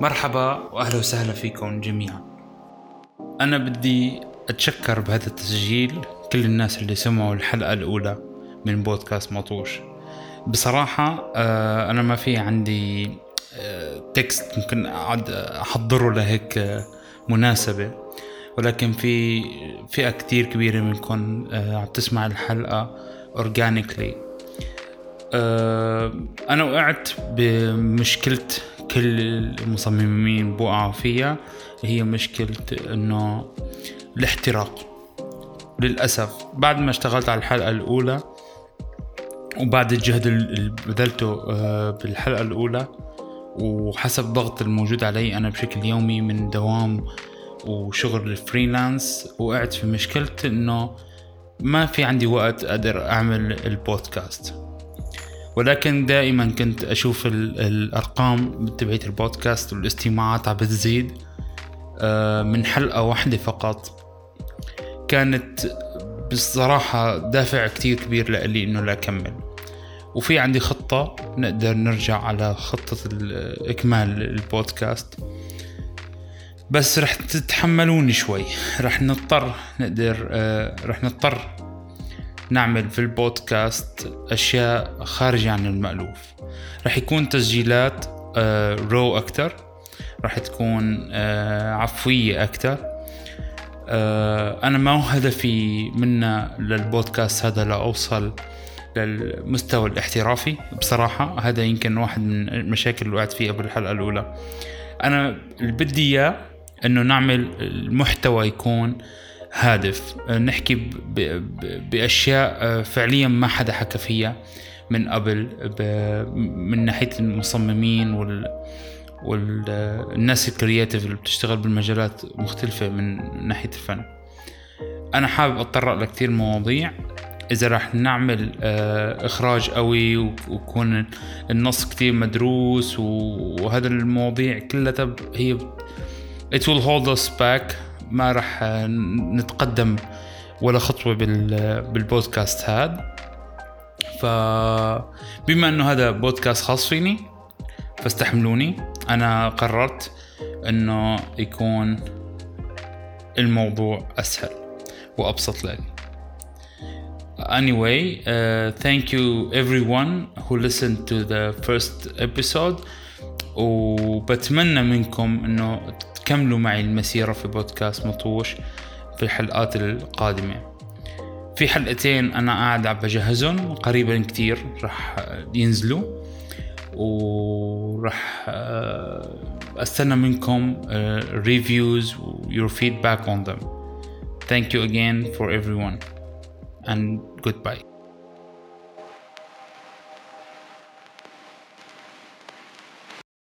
مرحبا وأهلا وسهلا فيكم جميعا. أنا بدي أتشكر بهذا التسجيل كل الناس اللي سمعوا الحلقة الأولى من بودكاست مطوش. بصراحة آه، أنا ما في عندي آه، text ممكن اقعد أحضره لهيك آه، مناسبة. ولكن في فئة كتير كبيرة منكم عم تسمع الحلقة organically أنا وقعت بمشكلة كل المصممين بوقعوا فيها. هي مشكلة إنه الاحتراق للأسف. بعد ما اشتغلت على الحلقة الأولى وبعد الجهد اللي بذلته آه، بالحلقة الأولى وحسب ضغط الموجود علي أنا بشكل يومي من دوام وشغل الفريلانس وقعت في مشكلة إنه ما في عندي وقت أقدر أعمل البودكاست. ولكن دائما كنت أشوف الأرقام تبعت البودكاست والاستماعات عم بتزيد آه، من حلقة واحدة فقط. كانت بصراحة دافع كتير كبير لإلي إنه لا أكمل. وفي عندي خطة نقدر نرجع على خطة إكمال البودكاست. بس رح تتحملوني شوي. رح نضطر نقدر آه، رح نضطر نعمل في البودكاست أشياء خارجة عن المألوف. رح يكون تسجيلات رو آه، أكتر. رح تكون آه، عفوية أكتر. آه، أنا ما هو هدفي منا للبودكاست هذا لأوصل للمستوى الاحترافي. بصراحة هذا يمكن واحد من المشاكل اللي وقعت فيها بالحلقة الأولى. أنا اللي بدي إياه إنه نعمل المحتوى يكون هادف. نحكي بأشياء آه، فعليا ما حدا حكى فيها من قبل من ناحية المصممين وال والناس الكرياتيف اللي بتشتغل بالمجالات مختلفة من ناحية الفن. أنا حابب أتطرق لكثير مواضيع. إذا رح نعمل آه، إخراج قوي ويكون النص كتير مدروس وهذا المواضيع كلها هي it will hold us back. ما راح نتقدم ولا خطوة بالبودكاست هذا. فبما إنه هذا بودكاست خاص فيني فاستحملوني. أنا قررت إنه يكون الموضوع أسهل وأبسط لي Anyway, uh, thank you everyone who listened to the first episode. وبتمنى منكم إنه كملوا معي المسيرة في بودكاست مطوش في الحلقات القادمة. في حلقتين أنا قاعد عم بجهزهم قريبا كتير رح ينزلوا ورح آه، أستنى منكم ريفيوز و your feedback on them. Thank you again for everyone and goodbye.